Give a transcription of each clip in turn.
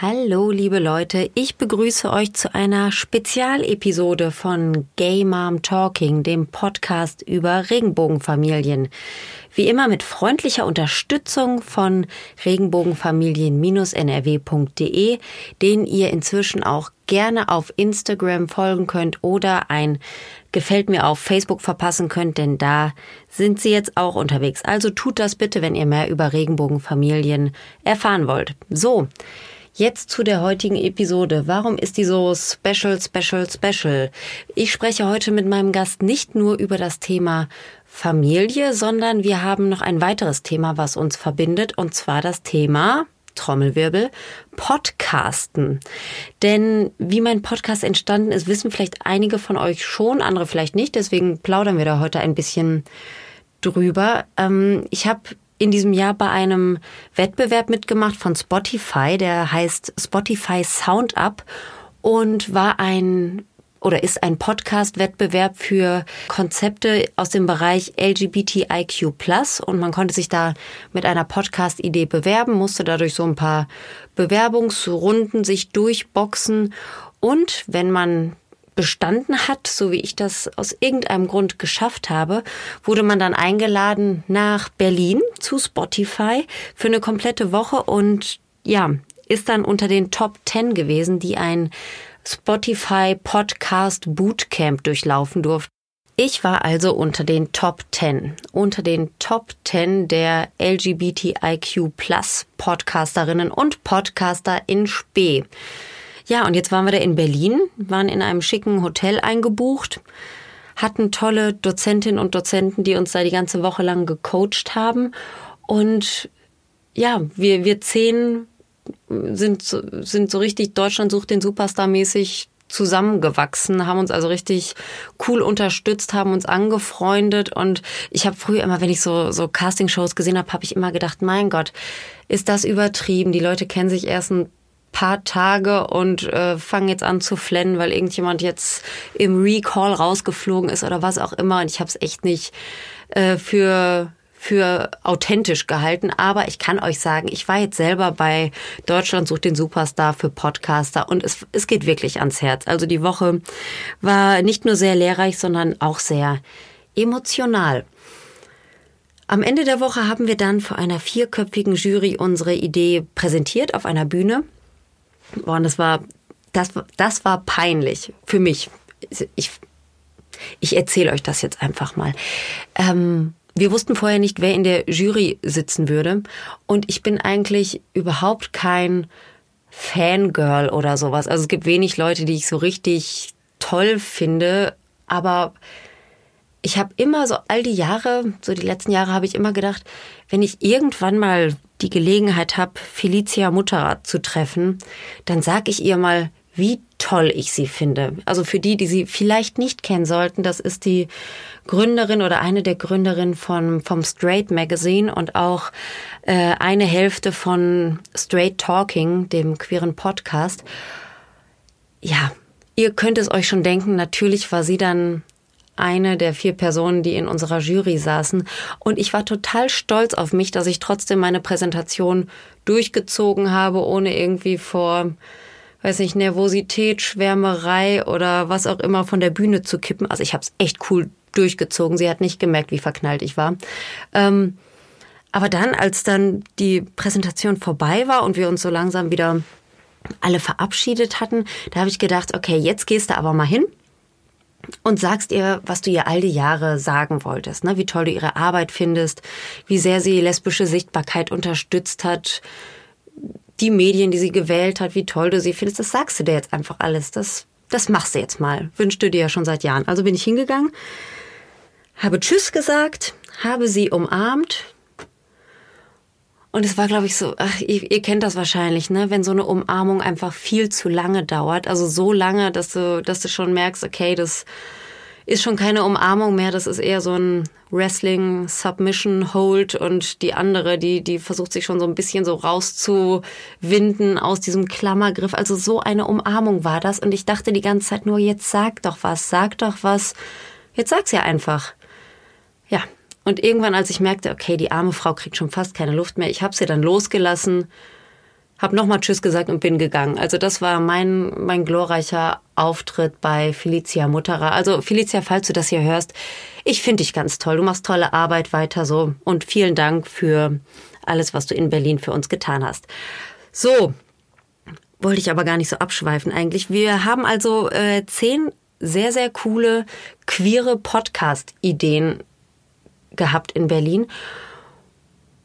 Hallo, liebe Leute, ich begrüße euch zu einer Spezialepisode von Gay Mom Talking, dem Podcast über Regenbogenfamilien. Wie immer mit freundlicher Unterstützung von regenbogenfamilien-nrw.de, den ihr inzwischen auch gerne auf Instagram folgen könnt oder ein Gefällt mir auf Facebook verpassen könnt, denn da sind sie jetzt auch unterwegs. Also tut das bitte, wenn ihr mehr über Regenbogenfamilien erfahren wollt. So. Jetzt zu der heutigen Episode. Warum ist die so special, special, special? Ich spreche heute mit meinem Gast nicht nur über das Thema Familie, sondern wir haben noch ein weiteres Thema, was uns verbindet, und zwar das Thema Trommelwirbel, Podcasten. Denn wie mein Podcast entstanden ist, wissen vielleicht einige von euch schon, andere vielleicht nicht. Deswegen plaudern wir da heute ein bisschen drüber. Ähm, ich habe in diesem Jahr bei einem Wettbewerb mitgemacht von Spotify, der heißt Spotify Sound Up und war ein oder ist ein Podcast-Wettbewerb für Konzepte aus dem Bereich LGBTIQ+. Und man konnte sich da mit einer Podcast-Idee bewerben, musste dadurch so ein paar Bewerbungsrunden sich durchboxen. Und wenn man bestanden hat, so wie ich das aus irgendeinem Grund geschafft habe, wurde man dann eingeladen nach Berlin zu Spotify für eine komplette Woche und ja, ist dann unter den Top 10 gewesen, die ein Spotify Podcast Bootcamp durchlaufen durfte. Ich war also unter den Top 10, unter den Top 10 der LGBTIQ Plus Podcasterinnen und Podcaster in Spee. Ja, und jetzt waren wir da in Berlin, waren in einem schicken Hotel eingebucht, hatten tolle Dozentinnen und Dozenten, die uns da die ganze Woche lang gecoacht haben. Und ja, wir, wir zehn sind, sind so richtig Deutschland sucht den Superstar mäßig zusammengewachsen, haben uns also richtig cool unterstützt, haben uns angefreundet und ich habe früher immer, wenn ich so so Castingshows gesehen habe, habe ich immer gedacht, mein Gott, ist das übertrieben? Die Leute kennen sich erst ein paar Tage und äh, fangen jetzt an zu flennen, weil irgendjemand jetzt im Recall rausgeflogen ist oder was auch immer. Und ich habe es echt nicht äh, für für authentisch gehalten, aber ich kann euch sagen, ich war jetzt selber bei Deutschland sucht den Superstar für Podcaster und es, es geht wirklich ans Herz. Also die Woche war nicht nur sehr lehrreich, sondern auch sehr emotional. Am Ende der Woche haben wir dann vor einer vierköpfigen Jury unsere Idee präsentiert auf einer Bühne. Boah, das war, das, das war peinlich für mich. Ich, ich erzähle euch das jetzt einfach mal. Ähm, wir wussten vorher nicht, wer in der Jury sitzen würde. Und ich bin eigentlich überhaupt kein Fangirl oder sowas. Also es gibt wenig Leute, die ich so richtig toll finde. Aber ich habe immer so all die Jahre, so die letzten Jahre habe ich immer gedacht, wenn ich irgendwann mal die Gelegenheit habe, Felicia Mutterrad zu treffen, dann sag ich ihr mal, wie toll ich sie finde. Also für die, die sie vielleicht nicht kennen sollten, das ist die Gründerin oder eine der Gründerinnen von, vom Straight Magazine und auch äh, eine Hälfte von Straight Talking, dem queeren Podcast. Ja, ihr könnt es euch schon denken, natürlich war sie dann eine der vier Personen, die in unserer Jury saßen. Und ich war total stolz auf mich, dass ich trotzdem meine Präsentation durchgezogen habe, ohne irgendwie vor, weiß nicht, Nervosität, Schwärmerei oder was auch immer von der Bühne zu kippen. Also ich habe es echt cool durchgezogen. Sie hat nicht gemerkt, wie verknallt ich war. Ähm, aber dann, als dann die Präsentation vorbei war und wir uns so langsam wieder alle verabschiedet hatten, da habe ich gedacht, okay, jetzt gehst du aber mal hin und sagst ihr, was du ihr all die Jahre sagen wolltest, ne? wie toll du ihre Arbeit findest, wie sehr sie lesbische Sichtbarkeit unterstützt hat, die Medien, die sie gewählt hat, wie toll du sie findest, das sagst du dir jetzt einfach alles. Das, das machst du jetzt mal. Wünschst du dir ja schon seit Jahren. Also bin ich hingegangen, habe Tschüss gesagt, habe sie umarmt, und es war, glaube ich, so, ach, ihr, ihr, kennt das wahrscheinlich, ne? Wenn so eine Umarmung einfach viel zu lange dauert. Also so lange, dass du, dass du schon merkst, okay, das ist schon keine Umarmung mehr, das ist eher so ein Wrestling, Submission, Hold und die andere, die, die versucht sich schon so ein bisschen so rauszuwinden aus diesem Klammergriff. Also so eine Umarmung war das. Und ich dachte die ganze Zeit nur, jetzt sag doch was, sag doch was. Jetzt sag's ja einfach. Und irgendwann, als ich merkte, okay, die arme Frau kriegt schon fast keine Luft mehr, ich habe sie dann losgelassen, habe nochmal Tschüss gesagt und bin gegangen. Also das war mein, mein glorreicher Auftritt bei Felicia Mutterer. Also Felicia, falls du das hier hörst, ich finde dich ganz toll. Du machst tolle Arbeit weiter so und vielen Dank für alles, was du in Berlin für uns getan hast. So, wollte ich aber gar nicht so abschweifen eigentlich. Wir haben also äh, zehn sehr, sehr coole queere Podcast-Ideen gehabt in Berlin.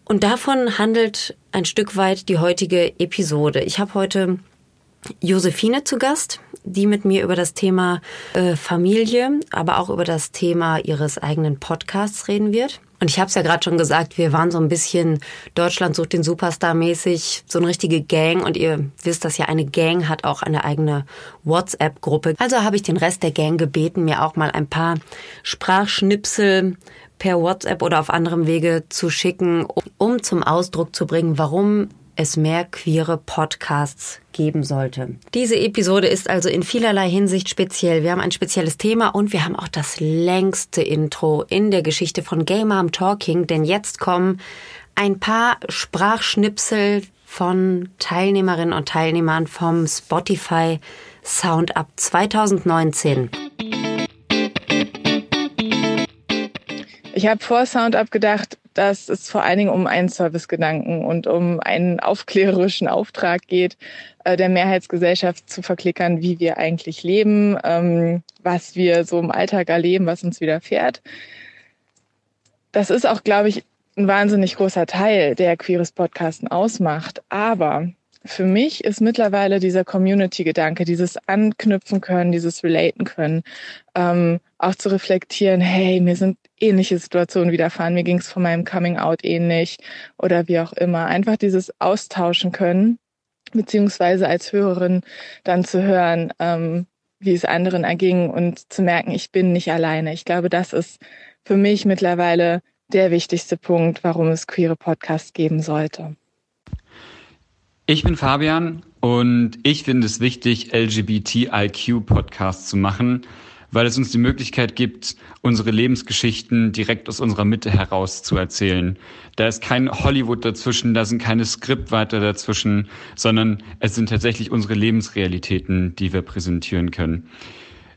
Und davon handelt ein Stück weit die heutige Episode. Ich habe heute Josephine zu Gast, die mit mir über das Thema äh, Familie, aber auch über das Thema ihres eigenen Podcasts reden wird. Und ich habe es ja gerade schon gesagt, wir waren so ein bisschen Deutschland sucht den Superstar mäßig, so eine richtige Gang. Und ihr wisst, dass ja eine Gang hat auch eine eigene WhatsApp-Gruppe. Also habe ich den Rest der Gang gebeten, mir auch mal ein paar Sprachschnipsel per WhatsApp oder auf anderem Wege zu schicken, um zum Ausdruck zu bringen, warum es mehr queere Podcasts geben sollte. Diese Episode ist also in vielerlei Hinsicht speziell. Wir haben ein spezielles Thema und wir haben auch das längste Intro in der Geschichte von Gay Mom Talking, denn jetzt kommen ein paar Sprachschnipsel von Teilnehmerinnen und Teilnehmern vom Spotify Sound Up 2019. Ich habe vor Sound Up gedacht, dass es vor allen Dingen um einen Servicegedanken und um einen aufklärerischen Auftrag geht, äh, der Mehrheitsgesellschaft zu verklickern, wie wir eigentlich leben, ähm, was wir so im Alltag erleben, was uns widerfährt. Das ist auch, glaube ich, ein wahnsinnig großer Teil, der queeres Podcasten ausmacht. Aber für mich ist mittlerweile dieser Community-Gedanke, dieses Anknüpfen können, dieses Relaten können, ähm, auch zu reflektieren, hey, mir sind ähnliche Situationen widerfahren, mir ging es von meinem Coming-out ähnlich oder wie auch immer. Einfach dieses Austauschen können, beziehungsweise als Hörerin dann zu hören, ähm, wie es anderen erging und zu merken, ich bin nicht alleine. Ich glaube, das ist für mich mittlerweile der wichtigste Punkt, warum es queere Podcasts geben sollte. Ich bin Fabian und ich finde es wichtig, LGBTIQ-Podcasts zu machen, weil es uns die Möglichkeit gibt, unsere Lebensgeschichten direkt aus unserer Mitte heraus zu erzählen. Da ist kein Hollywood dazwischen, da sind keine Skriptwörter dazwischen, sondern es sind tatsächlich unsere Lebensrealitäten, die wir präsentieren können.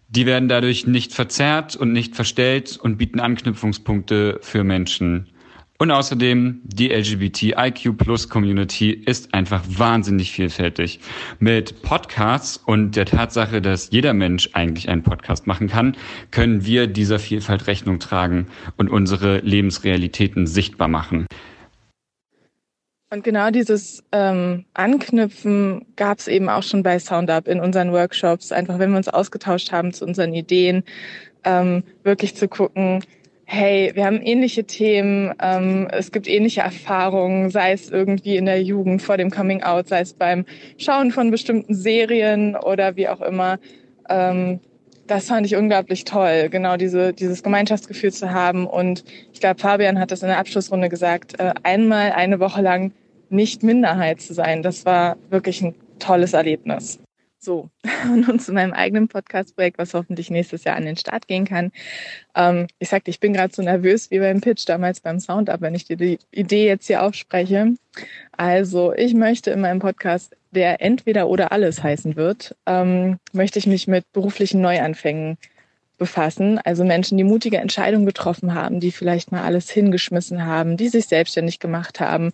Die werden dadurch nicht verzerrt und nicht verstellt und bieten Anknüpfungspunkte für Menschen. Und außerdem, die LGBTIQ Plus Community ist einfach wahnsinnig vielfältig. Mit Podcasts und der Tatsache, dass jeder Mensch eigentlich einen Podcast machen kann, können wir dieser Vielfalt Rechnung tragen und unsere Lebensrealitäten sichtbar machen. Und genau dieses ähm, Anknüpfen gab es eben auch schon bei SoundUp in unseren Workshops. Einfach, wenn wir uns ausgetauscht haben zu unseren Ideen, ähm, wirklich zu gucken, hey, wir haben ähnliche Themen, ähm, es gibt ähnliche Erfahrungen, sei es irgendwie in der Jugend vor dem Coming Out, sei es beim Schauen von bestimmten Serien oder wie auch immer. Ähm, das fand ich unglaublich toll, genau diese, dieses Gemeinschaftsgefühl zu haben. Und ich glaube, Fabian hat das in der Abschlussrunde gesagt, äh, einmal eine Woche lang nicht Minderheit zu sein, das war wirklich ein tolles Erlebnis. So, und nun zu meinem eigenen Podcast-Projekt, was hoffentlich nächstes Jahr an den Start gehen kann. Ähm, ich sagte, ich bin gerade so nervös wie beim Pitch damals beim Sound, aber wenn ich dir die Idee jetzt hier aufspreche. Also, ich möchte in meinem Podcast, der entweder oder alles heißen wird, ähm, möchte ich mich mit beruflichen Neuanfängen befassen. Also Menschen, die mutige Entscheidungen getroffen haben, die vielleicht mal alles hingeschmissen haben, die sich selbstständig gemacht haben,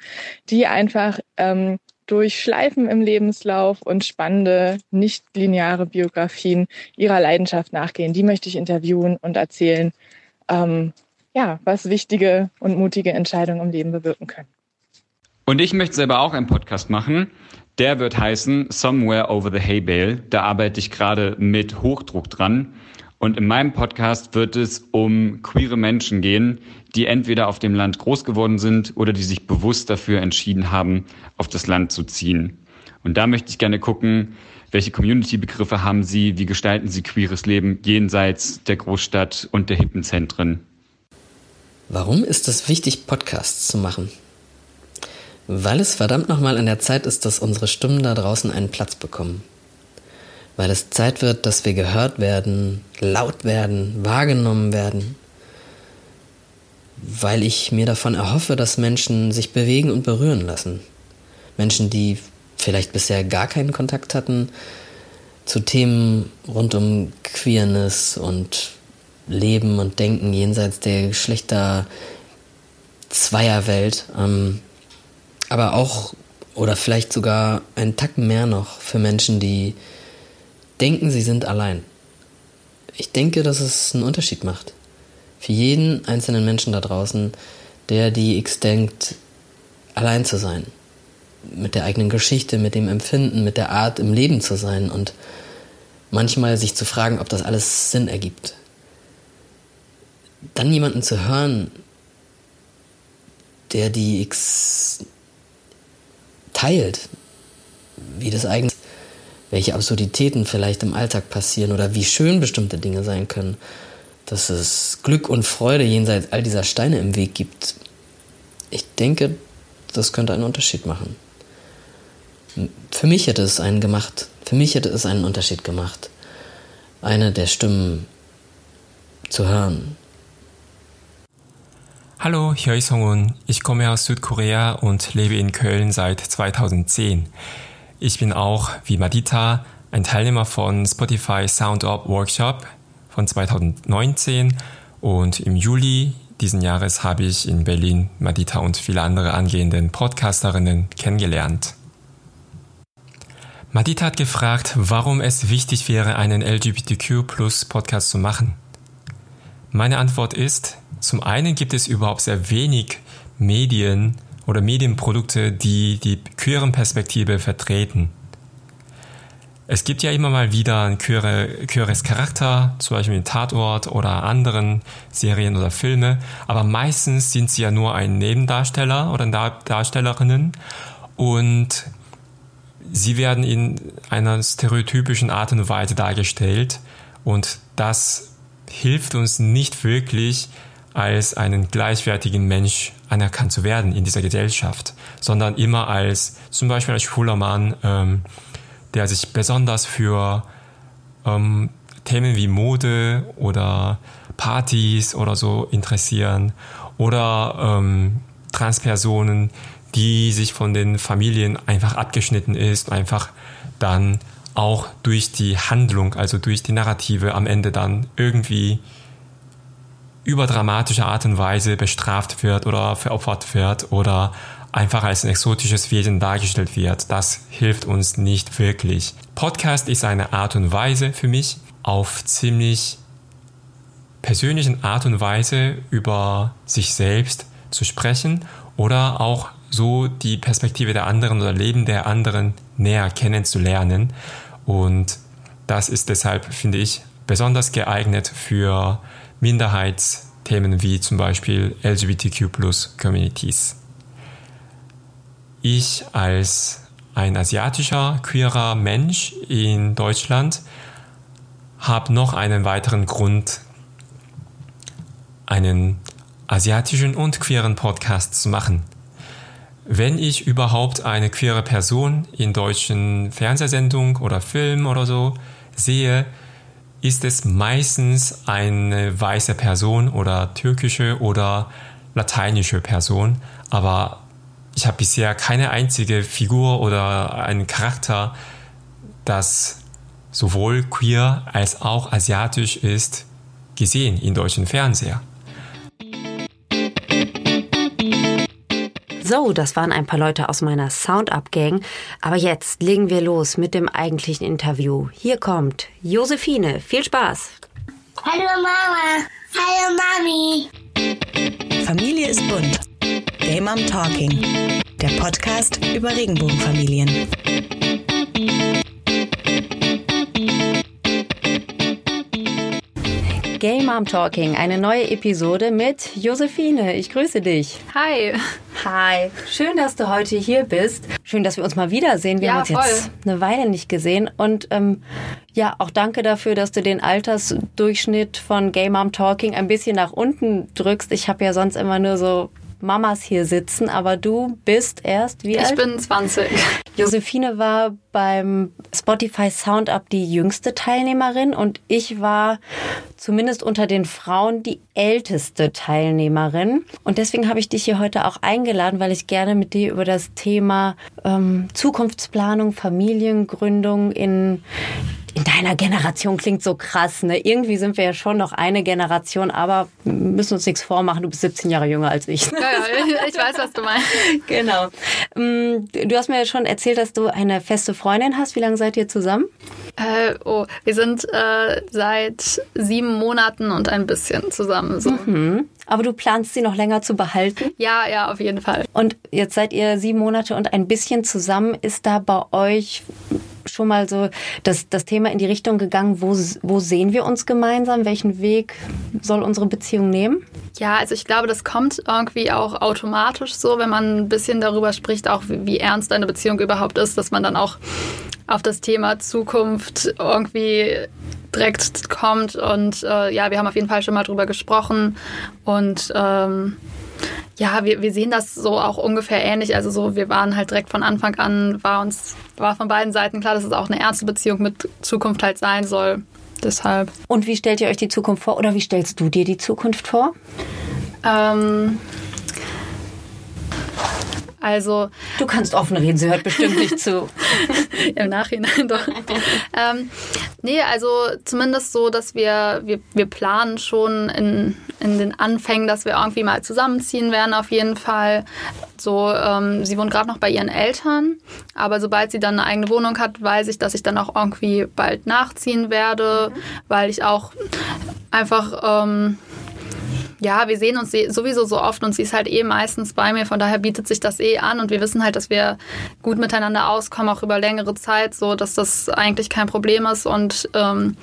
die einfach ähm, durch Schleifen im Lebenslauf und spannende, nicht lineare Biografien ihrer Leidenschaft nachgehen. Die möchte ich interviewen und erzählen, ähm, ja, was wichtige und mutige Entscheidungen im Leben bewirken können. Und ich möchte selber auch einen Podcast machen. Der wird heißen Somewhere Over the Hay Bale. Da arbeite ich gerade mit Hochdruck dran. Und in meinem Podcast wird es um queere Menschen gehen, die entweder auf dem Land groß geworden sind oder die sich bewusst dafür entschieden haben, auf das Land zu ziehen. Und da möchte ich gerne gucken, welche Community-Begriffe haben Sie, wie gestalten Sie queeres Leben jenseits der Großstadt und der hippen Zentren? Warum ist es wichtig, Podcasts zu machen? Weil es verdammt nochmal an der Zeit ist, dass unsere Stimmen da draußen einen Platz bekommen. Weil es Zeit wird, dass wir gehört werden, laut werden, wahrgenommen werden weil ich mir davon erhoffe, dass Menschen sich bewegen und berühren lassen. Menschen, die vielleicht bisher gar keinen Kontakt hatten zu Themen rund um Queerness und Leben und Denken jenseits der Geschlechter Zweierwelt. Ähm, aber auch oder vielleicht sogar einen Tacken mehr noch für Menschen, die denken, sie sind allein. Ich denke, dass es einen Unterschied macht. Für jeden einzelnen Menschen da draußen, der die X denkt, allein zu sein. Mit der eigenen Geschichte, mit dem Empfinden, mit der Art im Leben zu sein und manchmal sich zu fragen, ob das alles Sinn ergibt. Dann jemanden zu hören, der die X teilt, wie das eigentlich, welche Absurditäten vielleicht im Alltag passieren oder wie schön bestimmte Dinge sein können, dass es Glück und Freude jenseits all dieser Steine im Weg gibt. Ich denke, das könnte einen Unterschied machen. Für mich hätte es einen gemacht. Für mich hätte es einen Unterschied gemacht, eine der Stimmen zu hören, Hallo, hier ist Hongun. Ich komme aus Südkorea und lebe in Köln seit 2010. Ich bin auch, wie Madita, ein Teilnehmer von Spotify Sound Up Workshop von 2019 und im Juli diesen Jahres habe ich in Berlin Madita und viele andere angehenden Podcasterinnen kennengelernt. Madita hat gefragt, warum es wichtig wäre, einen LGBTQ Podcast zu machen. Meine Antwort ist, zum einen gibt es überhaupt sehr wenig Medien oder Medienprodukte, die die queeren Perspektive vertreten. Es gibt ja immer mal wieder ein queere, queeres Charakter, zum Beispiel in Tatort oder anderen Serien oder Filme, aber meistens sind sie ja nur ein Nebendarsteller oder Darstellerinnen und sie werden in einer stereotypischen Art und Weise dargestellt und das hilft uns nicht wirklich, als einen gleichwertigen Mensch anerkannt zu werden in dieser Gesellschaft, sondern immer als zum Beispiel als schwuler Mann, ähm, der sich besonders für ähm, Themen wie Mode oder Partys oder so interessieren oder ähm, Transpersonen, die sich von den Familien einfach abgeschnitten ist, einfach dann auch durch die Handlung, also durch die Narrative am Ende dann irgendwie überdramatische Art und Weise bestraft wird oder veropfert wird oder einfach als ein exotisches Wesen dargestellt wird. Das hilft uns nicht wirklich. Podcast ist eine Art und Weise für mich, auf ziemlich persönlichen Art und Weise über sich selbst zu sprechen oder auch so die Perspektive der anderen oder Leben der anderen näher kennenzulernen. Und das ist deshalb, finde ich, besonders geeignet für Minderheitsthemen wie zum Beispiel LGBTQ Communities. Ich als ein asiatischer queerer Mensch in Deutschland habe noch einen weiteren Grund, einen asiatischen und queeren Podcast zu machen. Wenn ich überhaupt eine queere Person in deutschen Fernsehsendungen oder Filmen oder so sehe, ist es meistens eine weiße Person oder türkische oder lateinische Person, aber ich habe bisher keine einzige Figur oder einen Charakter, das sowohl queer als auch asiatisch ist, gesehen in deutschen Fernseher. So, das waren ein paar Leute aus meiner Sound-Up-Gang. Aber jetzt legen wir los mit dem eigentlichen Interview. Hier kommt Josephine. Viel Spaß. Hallo Mama. Hallo Mami. Familie ist bunt. Gay Mom Talking. Der Podcast über Regenbogenfamilien. Gay Mom Talking, eine neue Episode mit Josephine. Ich grüße dich. Hi. Hi. Schön, dass du heute hier bist. Schön, dass wir uns mal wiedersehen. Wir ja, haben uns voll. jetzt eine Weile nicht gesehen. Und ähm, ja, auch danke dafür, dass du den Altersdurchschnitt von Gay Mom Talking ein bisschen nach unten drückst. Ich habe ja sonst immer nur so Mamas hier sitzen, aber du bist erst wie ich alt? Ich bin 20. Josephine war beim Spotify Sound Up die jüngste Teilnehmerin und ich war zumindest unter den Frauen die älteste Teilnehmerin. Und deswegen habe ich dich hier heute auch eingeladen, weil ich gerne mit dir über das Thema ähm, Zukunftsplanung, Familiengründung in in deiner Generation klingt so krass, ne? Irgendwie sind wir ja schon noch eine Generation, aber müssen uns nichts vormachen. Du bist 17 Jahre jünger als ich. Ja, ja, ich weiß, was du meinst. Genau. Mm, du hast mir ja schon erzählt, dass du eine feste Freundin hast. Wie lange seid ihr zusammen? Äh, oh, wir sind äh, seit sieben Monaten und ein bisschen zusammen. So. Mhm. Aber du planst sie noch länger zu behalten? Ja, ja, auf jeden Fall. Und jetzt seid ihr sieben Monate und ein bisschen zusammen. Ist da bei euch schon mal so das, das Thema in die Richtung gegangen, wo, wo sehen wir uns gemeinsam? Welchen Weg soll unsere Beziehung nehmen? Ja, also ich glaube, das kommt irgendwie auch automatisch so, wenn man ein bisschen darüber spricht, auch wie, wie ernst eine Beziehung überhaupt ist, dass man dann auch auf das Thema Zukunft irgendwie direkt kommt. Und äh, ja, wir haben auf jeden Fall schon mal drüber gesprochen. Und ähm, ja, wir, wir sehen das so auch ungefähr ähnlich. Also so, wir waren halt direkt von Anfang an, war uns, war von beiden Seiten klar, dass es auch eine ernste Beziehung mit Zukunft halt sein soll. Deshalb. Und wie stellt ihr euch die Zukunft vor oder wie stellst du dir die Zukunft vor? Ähm, also. Du kannst offen reden, sie hört bestimmt nicht zu. Im Nachhinein doch. ähm, nee, also zumindest so, dass wir, wir, wir planen schon in, in den Anfängen, dass wir irgendwie mal zusammenziehen werden, auf jeden Fall. So, ähm, sie wohnt gerade noch bei ihren Eltern, aber sobald sie dann eine eigene Wohnung hat, weiß ich, dass ich dann auch irgendwie bald nachziehen werde, mhm. weil ich auch einfach. Ähm, ja, wir sehen uns sowieso so oft und sie ist halt eh meistens bei mir, von daher bietet sich das eh an und wir wissen halt, dass wir gut miteinander auskommen, auch über längere Zeit, so dass das eigentlich kein Problem ist. Und ähm,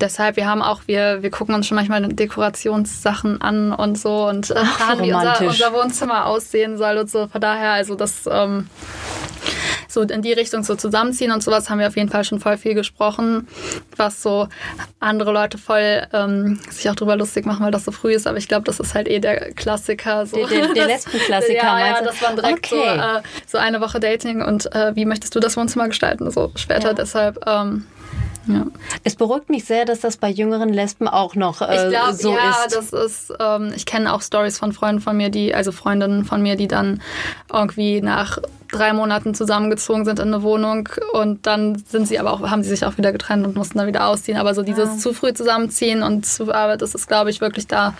deshalb, wir haben auch, wir, wir gucken uns schon manchmal Dekorationssachen an und so und äh, planen, wie unser, unser Wohnzimmer aussehen soll und so. Von daher, also das ähm, so in die Richtung so zusammenziehen und sowas haben wir auf jeden Fall schon voll viel gesprochen, was so andere Leute voll ähm, sich auch drüber lustig machen, weil das so früh ist, aber ich glaube, das ist halt eh der Klassiker. So. Der, der, der Lesbenklassiker, ja, ja, das war direkt okay. so, äh, so eine Woche Dating und äh, wie möchtest du das Wohnzimmer gestalten, so später, ja. deshalb ähm, ja. Es beruhigt mich sehr, dass das bei jüngeren Lesben auch noch äh, ich glaub, so ja, ist. das ist. Ähm, ich kenne auch Stories von Freunden von mir, die, also Freundinnen von mir, die dann irgendwie nach drei Monaten zusammengezogen sind in eine Wohnung und dann sind sie aber auch, haben sie sich auch wieder getrennt und mussten dann wieder ausziehen. Aber so dieses ja. zu früh zusammenziehen und zu Arbeit, das ist, glaube ich, wirklich da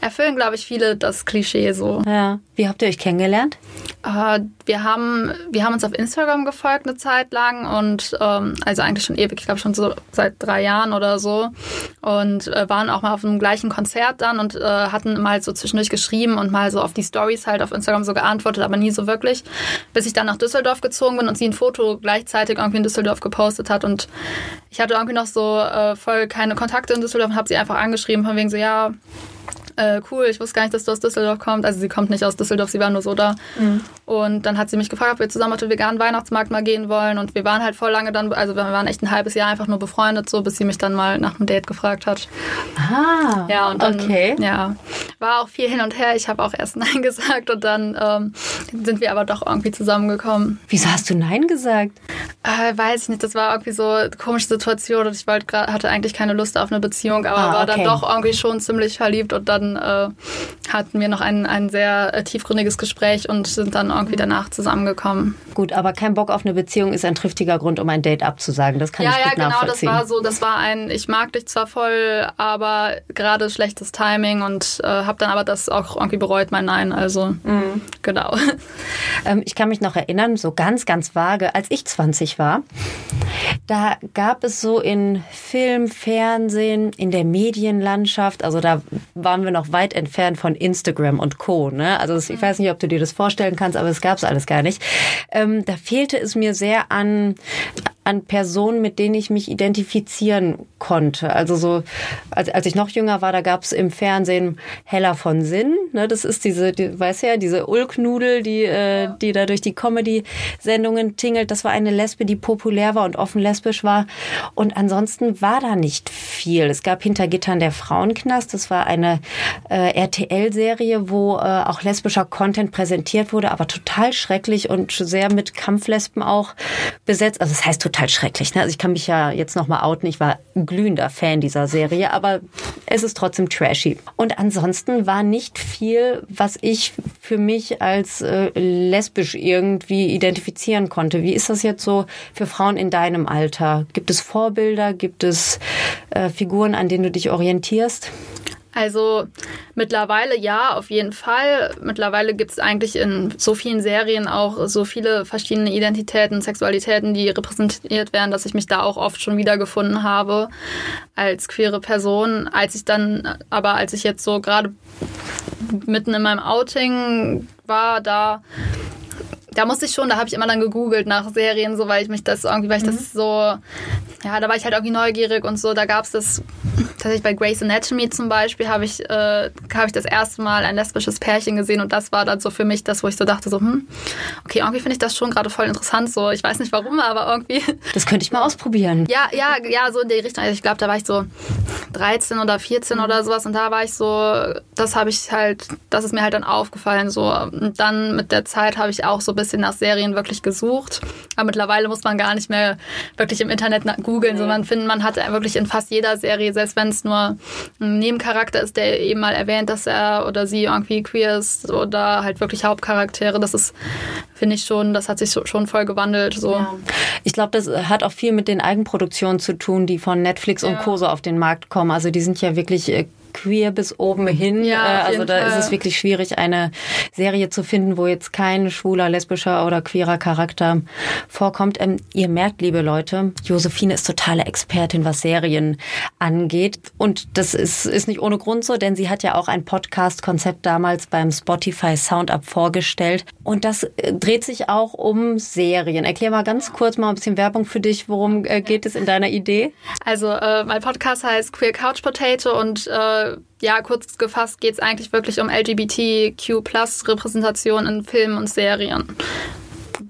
erfüllen, glaube ich, viele das Klischee so. Ja. Wie habt ihr euch kennengelernt? Äh, wir haben, wir haben uns auf Instagram gefolgt eine Zeit lang und ähm, also eigentlich schon ewig, ich glaube schon so seit drei Jahren oder so und äh, waren auch mal auf einem gleichen Konzert dann und äh, hatten mal so zwischendurch geschrieben und mal so auf die Stories halt auf Instagram so geantwortet, aber nie so wirklich bis ich dann nach Düsseldorf gezogen bin und sie ein Foto gleichzeitig irgendwie in Düsseldorf gepostet hat. Und ich hatte irgendwie noch so äh, voll keine Kontakte in Düsseldorf und habe sie einfach angeschrieben, von wegen so, ja, äh, cool, ich wusste gar nicht, dass du aus Düsseldorf kommst. Also sie kommt nicht aus Düsseldorf, sie war nur so da. Mhm. Und dann hat sie mich gefragt, ob wir zusammen auf den veganen Weihnachtsmarkt mal gehen wollen. Und wir waren halt voll lange dann, also wir waren echt ein halbes Jahr einfach nur befreundet, so bis sie mich dann mal nach einem Date gefragt hat. Ah, ja, und dann, okay. Ja, war auch viel hin und her. Ich habe auch erst Nein gesagt und dann ähm, sind wir aber doch irgendwie zusammengekommen. Wieso hast du Nein gesagt? Äh, weiß ich nicht, das war irgendwie so eine komische Situation und ich wollte hatte eigentlich keine Lust auf eine Beziehung, aber ah, war dann doch irgendwie schon ziemlich verliebt und dann äh, hatten wir noch ein, ein sehr äh, tiefgründiges Gespräch und sind dann irgendwie danach zusammengekommen. Gut, aber kein Bock auf eine Beziehung ist ein triftiger Grund, um ein Date abzusagen. Das kann ja, ich gut ja, genau, das war so, das war ein, ich mag dich zwar voll, aber gerade schlechtes Timing und äh, habe dann aber das auch irgendwie bereut, mein Nein. Also mhm. genau. Ähm, ich kann mich noch erinnern, so ganz, ganz vage, als ich 20 war, da gab es so in Film, Fernsehen, in der Medienlandschaft, also da waren wir noch weit entfernt von Instagram und Co. Ne? Also ich weiß nicht, ob du dir das vorstellen kannst, aber es gab es alles gar nicht. Ähm, da fehlte es mir sehr an an Personen, mit denen ich mich identifizieren konnte. Also so, als, als ich noch jünger war, da gab es im Fernsehen Heller von Sinn. Ne, das ist diese, die, weißt ja, diese Ulknudel, die, äh, die da durch die Comedy-Sendungen tingelt. Das war eine Lesbe, die populär war und offen lesbisch war. Und ansonsten war da nicht viel. Es gab hinter Gittern der Frauenknast. Das war eine äh, RTL-Serie, wo äh, auch lesbischer Content präsentiert wurde, aber total schrecklich und sehr mit Kampflesben auch besetzt. Also das heißt total schrecklich. Ne? Also ich kann mich ja jetzt noch mal outen. Ich war glühender Fan dieser Serie, aber es ist trotzdem trashy. Und ansonsten war nicht viel, was ich für mich als äh, lesbisch irgendwie identifizieren konnte. Wie ist das jetzt so für Frauen in deinem Alter? Gibt es Vorbilder? Gibt es äh, Figuren, an denen du dich orientierst? Also mittlerweile ja, auf jeden Fall. Mittlerweile gibt es eigentlich in so vielen Serien auch so viele verschiedene Identitäten, Sexualitäten, die repräsentiert werden, dass ich mich da auch oft schon wiedergefunden habe als queere Person. Als ich dann, aber als ich jetzt so gerade mitten in meinem Outing war, da da musste ich schon, da habe ich immer dann gegoogelt nach Serien, so weil ich mich das irgendwie, weil ich mhm. das so, ja, da war ich halt irgendwie neugierig und so. Da gab es das tatsächlich bei Grey's Anatomy zum Beispiel habe ich, äh, hab ich das erste Mal ein lesbisches Pärchen gesehen und das war dann so für mich das, wo ich so dachte, so, hm, okay, irgendwie finde ich das schon gerade voll interessant. So, ich weiß nicht warum, aber irgendwie. Das könnte ich mal ausprobieren. Ja, ja, ja, so in die Richtung. Also ich glaube, da war ich so 13 oder 14 mhm. oder sowas und da war ich so, das habe ich halt, das ist mir halt dann aufgefallen. So. Und dann mit der Zeit habe ich auch so ein bisschen nach Serien wirklich gesucht. Aber mittlerweile muss man gar nicht mehr wirklich im Internet googeln, mhm. sondern finden, man hat wirklich in fast jeder Serie, selbst wenn es nur ein Nebencharakter ist, der eben mal erwähnt, dass er oder sie irgendwie queer ist oder halt wirklich Hauptcharaktere. Das ist, finde ich schon, das hat sich schon voll gewandelt. So. Ja. Ich glaube, das hat auch viel mit den Eigenproduktionen zu tun, die von Netflix ja. und Co. so auf den Markt kommen. Also die sind ja wirklich äh, queer bis oben hin. Ja, äh, also da Fall. ist es wirklich schwierig, eine Serie zu finden, wo jetzt kein schwuler, lesbischer oder queerer Charakter vorkommt. Ähm, ihr merkt, liebe Leute, Josephine ist totale Expertin, was Serien angeht. Und das ist, ist nicht ohne Grund so, denn sie hat ja auch ein Podcast-Konzept damals beim Spotify Soundup vorgestellt. Und das äh, dreht sich auch um Serien. Erklär mal ganz kurz mal ein bisschen Werbung für dich. Worum äh, geht es in deiner Idee? Also äh, mein Podcast heißt Queer Couch Potato und äh, ja, kurz gefasst geht es eigentlich wirklich um LGBTQ-Plus-Repräsentation in Filmen und Serien.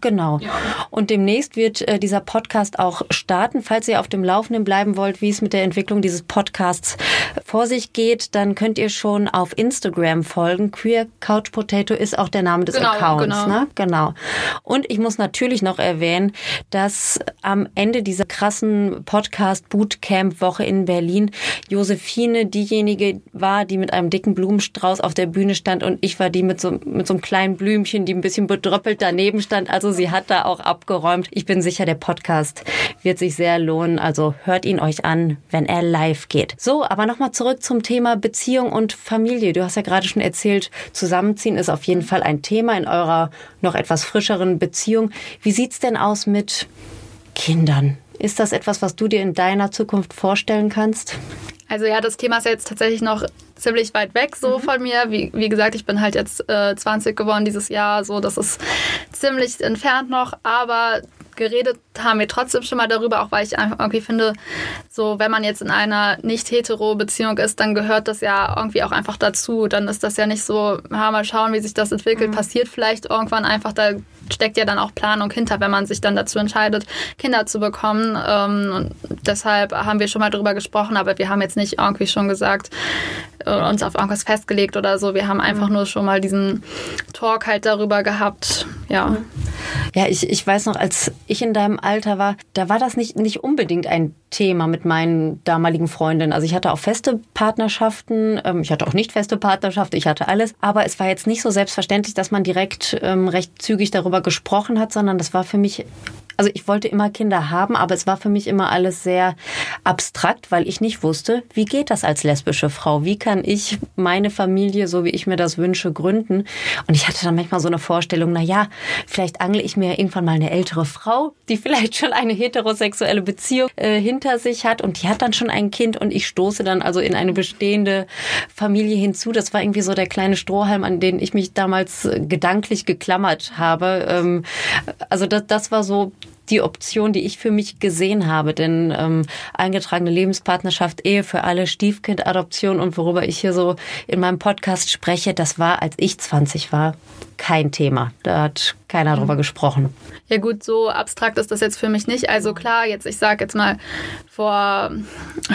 Genau. Ja. Und demnächst wird äh, dieser Podcast auch starten. Falls ihr auf dem Laufenden bleiben wollt, wie es mit der Entwicklung dieses Podcasts vor sich geht, dann könnt ihr schon auf Instagram folgen. Queer Couch Potato ist auch der Name des genau, Accounts. Genau. Ne? genau. Und ich muss natürlich noch erwähnen, dass am Ende dieser krassen Podcast Bootcamp Woche in Berlin Josephine diejenige war, die mit einem dicken Blumenstrauß auf der Bühne stand und ich war die mit so, mit so einem kleinen Blümchen, die ein bisschen bedröppelt daneben stand. Also sie hat da auch abgeräumt. Ich bin sicher, der Podcast wird sich sehr lohnen. Also hört ihn euch an, wenn er live geht. So, aber nochmal zurück zum Thema Beziehung und Familie. Du hast ja gerade schon erzählt, Zusammenziehen ist auf jeden Fall ein Thema in eurer noch etwas frischeren Beziehung. Wie sieht's denn aus mit Kindern? Ist das etwas, was du dir in deiner Zukunft vorstellen kannst? Also ja, das Thema ist jetzt tatsächlich noch ziemlich weit weg so mhm. von mir. Wie, wie gesagt, ich bin halt jetzt äh, 20 geworden dieses Jahr, so das ist ziemlich entfernt noch, aber geredet haben wir trotzdem schon mal darüber, auch weil ich einfach irgendwie finde, so wenn man jetzt in einer nicht hetero Beziehung ist, dann gehört das ja irgendwie auch einfach dazu. Dann ist das ja nicht so, ja, mal schauen, wie sich das entwickelt, mhm. passiert vielleicht irgendwann einfach, da steckt ja dann auch Planung hinter, wenn man sich dann dazu entscheidet, Kinder zu bekommen. Ähm, und deshalb haben wir schon mal darüber gesprochen, aber wir haben jetzt nicht irgendwie schon gesagt, äh, uns auf irgendwas festgelegt oder so. Wir haben einfach mhm. nur schon mal diesen Talk halt darüber gehabt. Ja. Ja, ich, ich weiß noch, als ich in deinem Alter war, da war das nicht, nicht unbedingt ein Thema mit meinen damaligen Freundinnen. Also ich hatte auch feste Partnerschaften, ähm, ich hatte auch nicht feste Partnerschaften, ich hatte alles. Aber es war jetzt nicht so selbstverständlich, dass man direkt ähm, recht zügig darüber gesprochen hat, sondern das war für mich also ich wollte immer Kinder haben, aber es war für mich immer alles sehr abstrakt, weil ich nicht wusste, wie geht das als lesbische Frau? Wie kann ich meine Familie, so wie ich mir das wünsche, gründen? Und ich hatte dann manchmal so eine Vorstellung, na ja, vielleicht angle ich mir irgendwann mal eine ältere Frau, die vielleicht schon eine heterosexuelle Beziehung äh, hinter sich hat und die hat dann schon ein Kind und ich stoße dann also in eine bestehende Familie hinzu. Das war irgendwie so der kleine Strohhalm, an den ich mich damals gedanklich geklammert habe. Ähm, also das, das war so die Option, die ich für mich gesehen habe. Denn ähm, eingetragene Lebenspartnerschaft, Ehe für alle, Stiefkindadoption und worüber ich hier so in meinem Podcast spreche, das war, als ich 20 war, kein Thema. Da hat keiner drüber gesprochen. Ja gut, so abstrakt ist das jetzt für mich nicht. Also klar, jetzt ich sage jetzt mal vor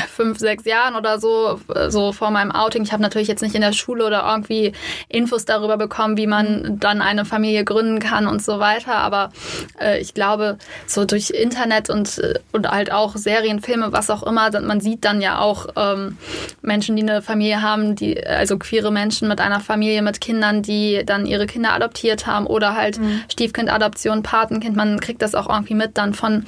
fünf, sechs Jahren oder so, so vor meinem Outing, ich habe natürlich jetzt nicht in der Schule oder irgendwie Infos darüber bekommen, wie man dann eine Familie gründen kann und so weiter. Aber äh, ich glaube, so durch Internet und, und halt auch Serien, Filme, was auch immer, man sieht dann ja auch ähm, Menschen, die eine Familie haben, die, also queere Menschen mit einer Familie mit Kindern, die dann ihre Kinder adoptiert haben oder halt mhm. Stiefkindadoption, Patenkind. Man kriegt das auch irgendwie mit dann von,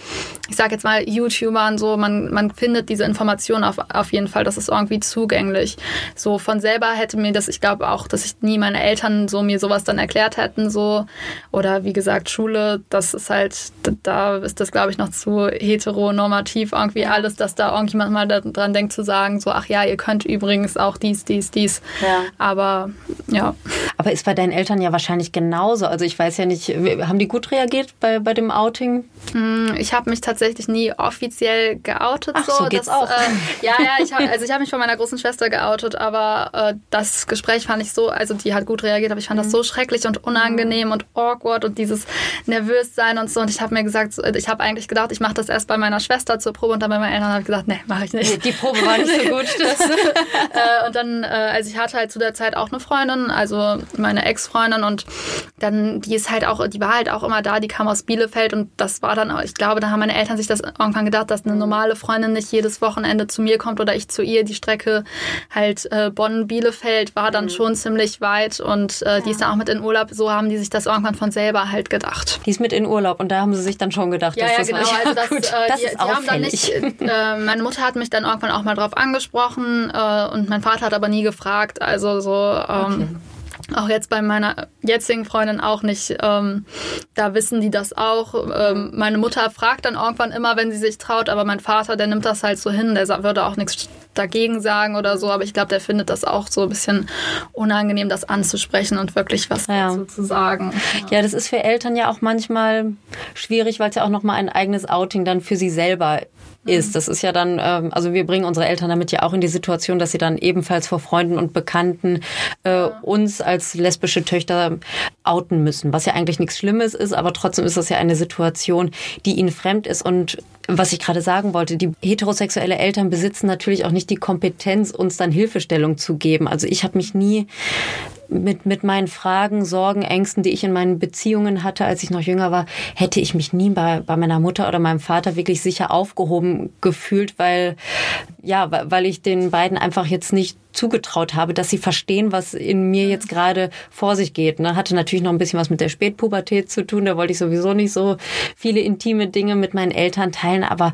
ich sage jetzt mal, YouTubern so. Man, man findet diese Informationen auf, auf jeden Fall. Das ist irgendwie zugänglich. So von selber hätte mir das, ich glaube auch, dass ich nie meine Eltern so mir sowas dann erklärt hätten so. Oder wie gesagt, Schule, das ist halt, da ist das glaube ich noch zu heteronormativ irgendwie alles, dass da irgendjemand mal dran denkt zu sagen, so, ach ja, ihr könnt übrigens auch dies, dies, dies. Ja. Aber ja. Aber ist bei deinen Eltern ja wahrscheinlich genauso. Also ich weiß ja nicht, haben die gut reagiert bei, bei dem Outing? Hm, ich habe mich tatsächlich nie offiziell geoutet. Ach, so, so geht's das, auch. Äh, ja, ja, ich hab, also ich habe mich von meiner großen Schwester geoutet, aber äh, das Gespräch fand ich so, also die hat gut reagiert, aber ich fand mhm. das so schrecklich und unangenehm und awkward und dieses Nervössein und so. Und ich habe mir gesagt, ich habe eigentlich gedacht, ich mache das erst bei meiner Schwester zur Probe und dann bei meinen Eltern habe ich gesagt, nee, mache ich nicht. Die Probe war nicht so gut. das, äh, und dann, äh, also ich hatte halt zu der Zeit auch eine Freundin, also meine Ex-Freundin und dann, die ist halt auch, die war halt auch immer da, die kam aus Bielefeld und das war dann, ich glaube, da haben meine Eltern sich das irgendwann gedacht, dass eine normale Freundin nicht jedes Wochenende zu mir kommt oder ich zu ihr. Die Strecke halt äh, Bonn-Bielefeld war dann mhm. schon ziemlich weit und äh, die ist dann auch mit in Urlaub. So haben die sich das irgendwann von selber halt gedacht. Die ist mit in Urlaub und da haben sie sich dann schon gedacht, ja, dass ja, das genau. Also das, gut. Äh, das die, ist die haben dann nicht, äh, meine Mutter hat mich dann irgendwann auch mal drauf angesprochen äh, und mein Vater hat aber nie gefragt. Also so ähm, okay auch jetzt bei meiner jetzigen Freundin auch nicht. Ähm, da wissen die das auch. Ähm, meine Mutter fragt dann irgendwann immer, wenn sie sich traut, aber mein Vater, der nimmt das halt so hin. Der würde auch nichts dagegen sagen oder so, aber ich glaube, der findet das auch so ein bisschen unangenehm, das anzusprechen und wirklich was ja. dazu zu sagen. Ja. ja, das ist für Eltern ja auch manchmal schwierig, weil es ja auch nochmal ein eigenes Outing dann für sie selber ist. Das ist ja dann, ähm, also wir bringen unsere Eltern damit ja auch in die Situation, dass sie dann ebenfalls vor Freunden und Bekannten äh, uns als lesbische Töchter outen müssen, was ja eigentlich nichts Schlimmes ist, aber trotzdem ist das ja eine Situation, die ihnen fremd ist und was ich gerade sagen wollte, die heterosexuelle Eltern besitzen natürlich auch nicht die Kompetenz, uns dann Hilfestellung zu geben. Also ich habe mich nie mit, mit meinen Fragen, Sorgen, Ängsten, die ich in meinen Beziehungen hatte, als ich noch jünger war, hätte ich mich nie bei, bei meiner Mutter oder meinem Vater wirklich sicher aufgehoben gefühlt, weil, ja, weil ich den beiden einfach jetzt nicht zugetraut habe, dass sie verstehen, was in mir jetzt gerade vor sich geht. Ne? Hatte natürlich noch ein bisschen was mit der Spätpubertät zu tun. Da wollte ich sowieso nicht so viele intime Dinge mit meinen Eltern teilen, aber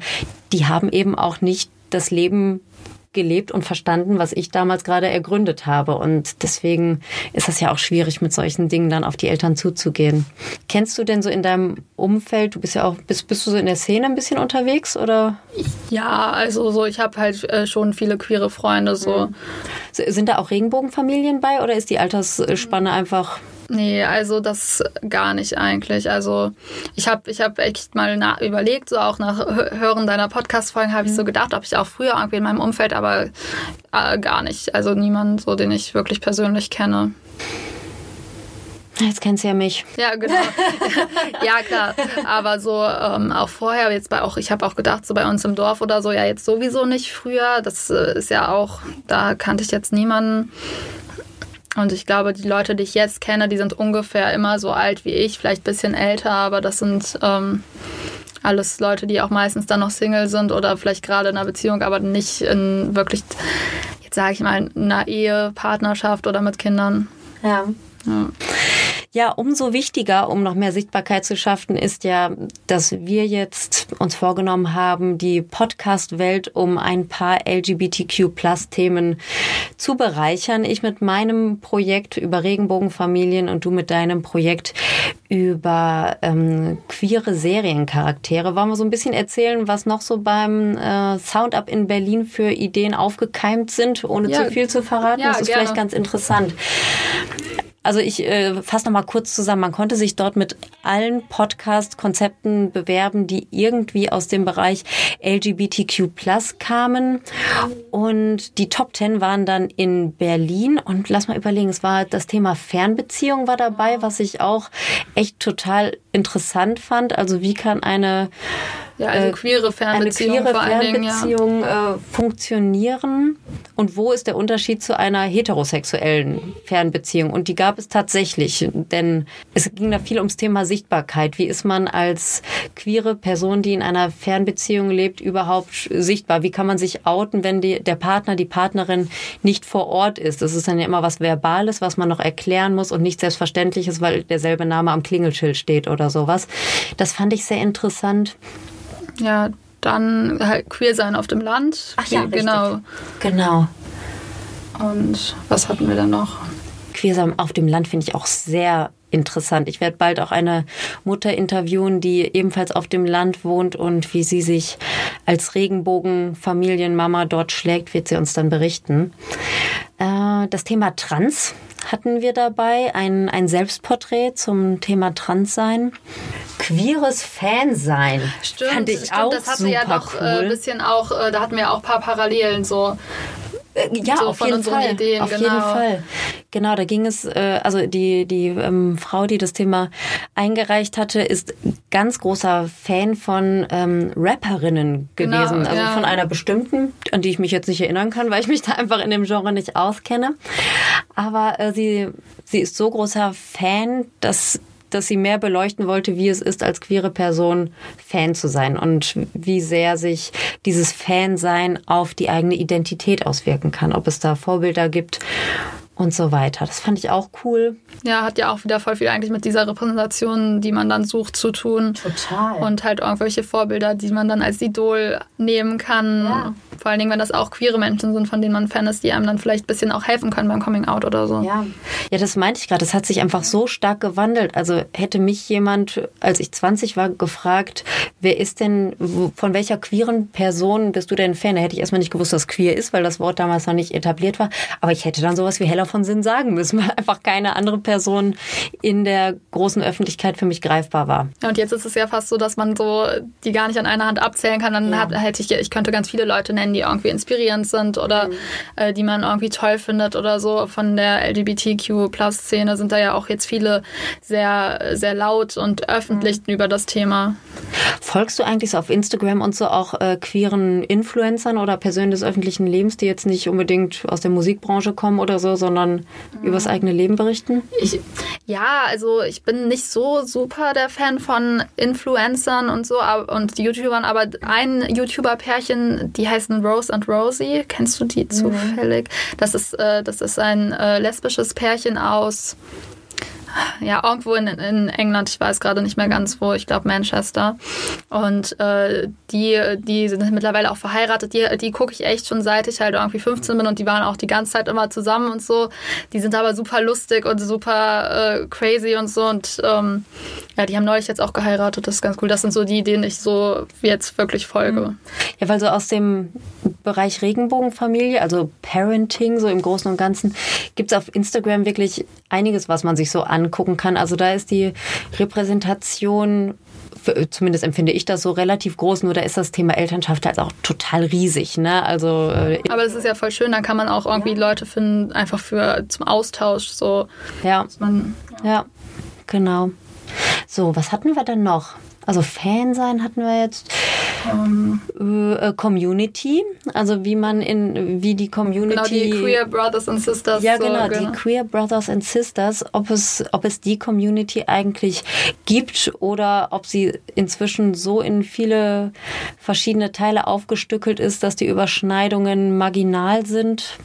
die haben eben auch nicht das Leben gelebt und verstanden, was ich damals gerade ergründet habe. Und deswegen ist das ja auch schwierig, mit solchen Dingen dann auf die Eltern zuzugehen. Kennst du denn so in deinem Umfeld, du bist ja auch, bist, bist du so in der Szene ein bisschen unterwegs oder? Ja, also so, ich habe halt äh, schon viele queere Freunde so. Mhm. Sind da auch Regenbogenfamilien bei oder ist die Altersspanne einfach Nee, also das gar nicht eigentlich. Also ich habe ich hab echt mal nach, überlegt, so auch nach Hören deiner Podcast-Folgen habe ich so mhm. gedacht, ob ich auch früher irgendwie in meinem Umfeld, aber äh, gar nicht. Also niemand, so den ich wirklich persönlich kenne. Jetzt kennst du ja mich. Ja, genau. ja, klar. Aber so ähm, auch vorher, jetzt bei auch, ich habe auch gedacht, so bei uns im Dorf oder so, ja, jetzt sowieso nicht früher. Das äh, ist ja auch, da kannte ich jetzt niemanden. Und ich glaube, die Leute, die ich jetzt kenne, die sind ungefähr immer so alt wie ich, vielleicht ein bisschen älter, aber das sind ähm, alles Leute, die auch meistens dann noch Single sind oder vielleicht gerade in einer Beziehung, aber nicht in wirklich, jetzt sage ich mal, in einer Ehe, Partnerschaft oder mit Kindern. Ja. ja. Ja, umso wichtiger, um noch mehr Sichtbarkeit zu schaffen, ist ja, dass wir jetzt uns vorgenommen haben, die Podcast-Welt um ein paar LGBTQ-Plus-Themen zu bereichern. Ich mit meinem Projekt über Regenbogenfamilien und du mit deinem Projekt über ähm, queere Seriencharaktere. Wollen wir so ein bisschen erzählen, was noch so beim äh, Sound-Up in Berlin für Ideen aufgekeimt sind, ohne ja. zu viel zu verraten? Ja, das ist gerne. vielleicht ganz interessant. also ich äh, fasse noch mal kurz zusammen. Man konnte sich dort mit allen Podcast-Konzepten bewerben, die irgendwie aus dem Bereich LGBTQ+ kamen. Und die Top Ten waren dann in Berlin. Und lass mal überlegen, es war das Thema Fernbeziehung war dabei, was ich auch echt total interessant fand. Also wie kann eine ja, also queere Fernbeziehung, eine queere vor allen Dingen, ja. Fernbeziehung äh, funktionieren und wo ist der Unterschied zu einer heterosexuellen Fernbeziehung? Und die gab es tatsächlich, denn es ging da viel ums Thema Sichtbarkeit. Wie ist man als queere Person, die in einer Fernbeziehung lebt, überhaupt sichtbar? Wie kann man sich outen, wenn die, der Partner, die Partnerin nicht vor Ort ist? Das ist dann ja immer was Verbales, was man noch erklären muss und nicht Selbstverständliches, weil derselbe Name am Klingelschild steht oder sowas. Das fand ich sehr interessant. Ja, dann halt queer sein auf dem Land. Ach ja, genau. richtig. Genau. Und was hatten wir dann noch? Queer sein auf dem Land finde ich auch sehr interessant. Ich werde bald auch eine Mutter interviewen, die ebenfalls auf dem Land wohnt und wie sie sich als Regenbogenfamilienmama dort schlägt, wird sie uns dann berichten. Äh, Das Thema Trans hatten wir dabei, ein, ein Selbstporträt zum Thema Transsein. Queeres Fansein Stimmt, fand ich stimmt auch das hatte super ja doch cool. ein äh, bisschen auch, äh, da hatten wir auch ein paar Parallelen so. Äh, Ja, so auf von jeden unseren Fall. Ideen, auf genau. jeden Fall. Genau, da ging es, äh, also die, die ähm, Frau, die das Thema eingereicht hatte, ist ganz großer Fan von ähm, Rapperinnen Genau, gewesen. also ja. von einer bestimmten, an die ich mich jetzt nicht erinnern kann, weil ich mich da einfach in dem Genre nicht auskenne. Aber äh, sie, sie ist so großer Fan, dass dass sie mehr beleuchten wollte, wie es ist, als queere Person Fan zu sein und wie sehr sich dieses Fansein auf die eigene Identität auswirken kann, ob es da Vorbilder gibt und so weiter. Das fand ich auch cool. Ja, hat ja auch wieder voll viel eigentlich mit dieser Repräsentation, die man dann sucht, zu tun. Total. Und halt irgendwelche Vorbilder, die man dann als Idol nehmen kann. Ja. Vor allen Dingen, wenn das auch queere Menschen sind, von denen man Fan ist, die einem dann vielleicht ein bisschen auch helfen können beim Coming Out oder so. Ja. ja, das meinte ich gerade. Das hat sich einfach so stark gewandelt. Also hätte mich jemand, als ich 20 war, gefragt, wer ist denn, von welcher queeren Person bist du denn Fan? Da hätte ich erstmal nicht gewusst, was queer ist, weil das Wort damals noch nicht etabliert war. Aber ich hätte dann sowas wie Hella von Sinn sagen müssen, weil einfach keine andere Person in der großen Öffentlichkeit für mich greifbar war. Ja, und jetzt ist es ja fast so, dass man so die gar nicht an einer Hand abzählen kann. Dann Ja. hat, hätte ich, ich könnte ganz viele Leute nennen, die irgendwie inspirierend sind oder Mhm. äh, die man irgendwie toll findet oder so. Von der LGBTQ-Plus-Szene sind da ja auch jetzt viele sehr, sehr laut und öffentlich Mhm. über das Thema. Folgst du eigentlich so auf Instagram und so auch äh, queeren Influencern oder Personen des öffentlichen Lebens, die jetzt nicht unbedingt aus der Musikbranche kommen oder so, sondern übers eigene Leben berichten? Ich, ja, also ich bin nicht so super der Fan von Influencern und so aber, und YouTubern, aber ein YouTuber-Pärchen, die heißen Rose and Rosie. Kennst du die zufällig? Das ist, äh, das ist ein äh, lesbisches Pärchen aus ja, irgendwo in, in England, ich weiß gerade nicht mehr ganz wo, ich glaube Manchester. Und äh, die, die sind mittlerweile auch verheiratet. Die, die gucke ich echt schon seit ich halt irgendwie 15 bin und die waren auch die ganze Zeit immer zusammen und so. Die sind aber super lustig und super äh, crazy und so. Und ähm, ja, die haben neulich jetzt auch geheiratet. Das ist ganz cool. Das sind so die, denen ich so jetzt wirklich folge. Ja, weil so aus dem Bereich Regenbogenfamilie, also Parenting, so im Großen und Ganzen, gibt es auf Instagram wirklich einiges, was man sich so angucken kann. Also da ist die Repräsentation, für- zumindest empfinde ich das so, relativ groß, nur da ist das Thema Elternschaft halt auch total riesig. Ne? Also äh, Aber das ist ja voll schön. Dann kann man auch irgendwie Leute finden, einfach für zum Austausch. So, ja, man ja, genau. So, was hatten wir denn noch? Also Fan sein hatten wir jetzt. Äh, Community, also wie man in, wie die Community. Genau, die Queer Brothers and Sisters. Ja, so, genau, die Queer Brothers and Sisters, ob es, ob es die Community eigentlich gibt oder ob sie inzwischen so in viele verschiedene Teile aufgestückelt ist, dass die Überschneidungen marginal sind.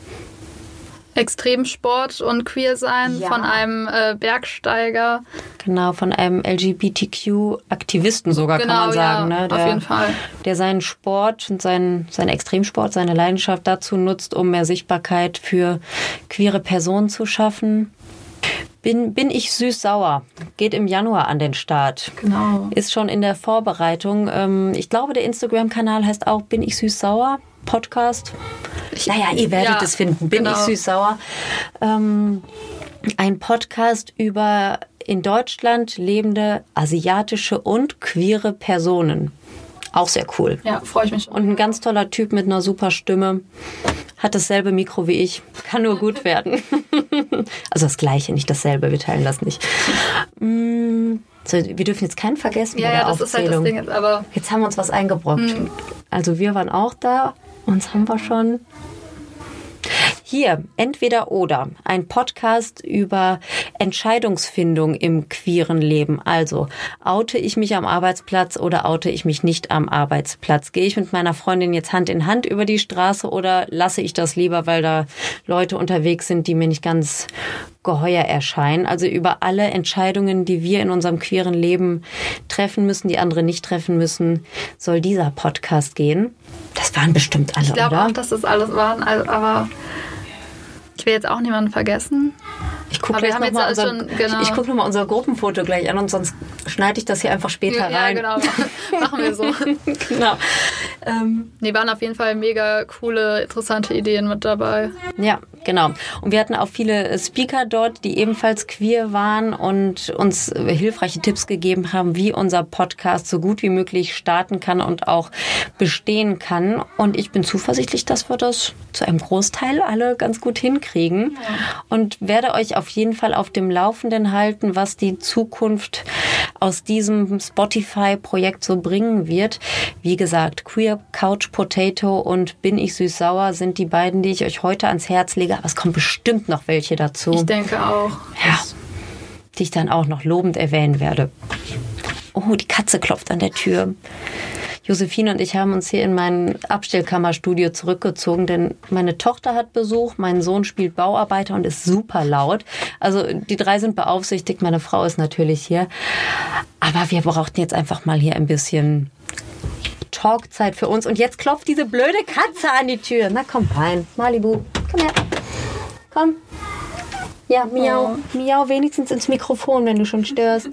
Extremsport und Queer sein Ja. von einem äh, Bergsteiger. Genau, von einem LGBTQ-Aktivisten sogar, Genau, kann man sagen. ja, ne? auf jeden Fall. Der seinen Sport und seinen, seinen Extremsport, seine Leidenschaft dazu nutzt, um mehr Sichtbarkeit für queere Personen zu schaffen. Bin, bin ich süß-sauer. Geht im Januar an den Start. Genau. Ist schon in der Vorbereitung. Ähm, ich glaube, der Instagram-Kanal heißt auch Bin ich süß-sauer Podcast. Naja, ihr werdet ja, es finden. Bin genau. ich süß-sauer. Ähm, ein Podcast über in Deutschland lebende asiatische und queere Personen. Auch sehr cool. Ja, freue ich mich. Und ein ganz toller Typ mit einer super Stimme. Hat dasselbe Mikro wie ich. Kann nur gut werden. also das gleiche, nicht dasselbe. Wir teilen das nicht. Mm, so, wir dürfen jetzt keinen vergessen. Ja, bei ja, der das ist halt das Aufzählung. Ding jetzt, aber Jetzt haben wir uns was eingebrockt. Also wir waren auch da. Uns haben wir schon. Hier, entweder oder. Ein Podcast über Entscheidungsfindung im queeren Leben. Also, oute ich mich am Arbeitsplatz oder oute ich mich nicht am Arbeitsplatz? Gehe ich mit meiner Freundin jetzt Hand in Hand über die Straße oder lasse ich das lieber, weil da Leute unterwegs sind, die mir nicht ganz geheuer erscheinen. Also über alle Entscheidungen, die wir in unserem queeren Leben treffen müssen, die andere nicht treffen müssen, soll dieser Podcast gehen. Das waren bestimmt alle, ich glaube auch, dass das alles waren. Aber ich will jetzt auch niemanden vergessen. ich gucke haben nochmal jetzt unser, schon- genau. ich, ich guck noch mal unser Gruppenfoto gleich an und sonst schneide ich das hier einfach später Ja, rein. genau. Machen wir so. genau. Ähm, Nee, waren auf jeden Fall mega coole, interessante Ideen mit dabei. Ja, genau. Und wir hatten auch viele Speaker dort, die ebenfalls queer waren und uns hilfreiche Tipps gegeben haben, wie unser Podcast so gut wie möglich starten kann und auch bestehen kann. Und ich bin zuversichtlich, dass wir das zu einem Großteil alle ganz gut hinkriegen und werde euch auf jeden Fall auf dem Laufenden halten, was die Zukunft aus diesem Spotify-Projekt so bringen wird. Wie gesagt, Queer Couch Potato und Bin ich süß-sauer sind die beiden, die ich euch heute ans Herz lege. Aber es kommen bestimmt noch welche dazu, Ich denke auch. ja, die ich dann auch noch lobend erwähnen werde. Oh, die Katze klopft an der Tür. Josephine und ich haben uns hier in mein Abstellkammerstudio zurückgezogen, denn meine Tochter hat Besuch, mein Sohn spielt Bauarbeiter und ist super laut. Also die drei sind beaufsichtigt, meine Frau ist natürlich hier. Aber wir brauchten jetzt einfach mal hier ein bisschen Talkzeit für uns. Und jetzt klopft diese blöde Katze an die Tür. Na komm rein, Malibu, komm her. Komm. Ja, miau, miau wenigstens ins Mikrofon, wenn du schon störst.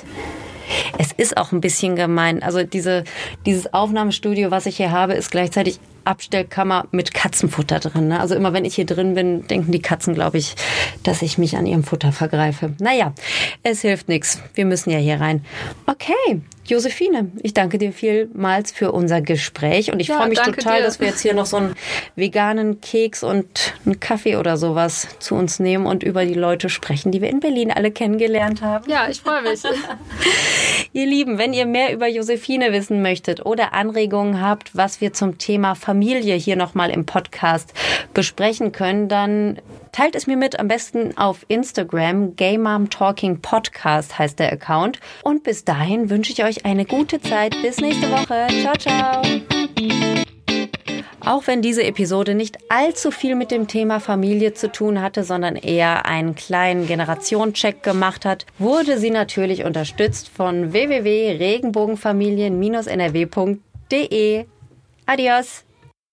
Es ist auch ein bisschen gemein. Also diese, dieses Aufnahmestudio, was ich hier habe, ist gleichzeitig Abstellkammer mit Katzenfutter drin. Ne? Also immer wenn ich hier drin bin, denken die Katzen, glaube ich, dass ich mich an ihrem Futter vergreife. Naja, es hilft nichts. Wir müssen ja hier rein. Okay, Josephine, ich danke dir vielmals für unser Gespräch und ich Ja, freue mich total, dir. dass wir jetzt hier noch so einen veganen Keks und einen Kaffee oder sowas zu uns nehmen und über die Leute sprechen, die wir in Berlin alle kennengelernt haben. Ja, ich freue mich. Ihr Lieben, wenn ihr mehr über Josephine wissen möchtet oder Anregungen habt, was wir zum Thema Familie hier nochmal im Podcast besprechen können, dann teilt es mir mit, am besten auf Instagram. Gay Mom Talking Podcast heißt der Account. Und bis dahin wünsche ich euch eine gute Zeit. Bis nächste Woche. Ciao, ciao. Auch wenn diese Episode nicht allzu viel mit dem Thema Familie zu tun hatte, sondern eher einen kleinen Generationencheck gemacht hat, wurde sie natürlich unterstützt von www.regenbogenfamilien-nrw.de. Adios!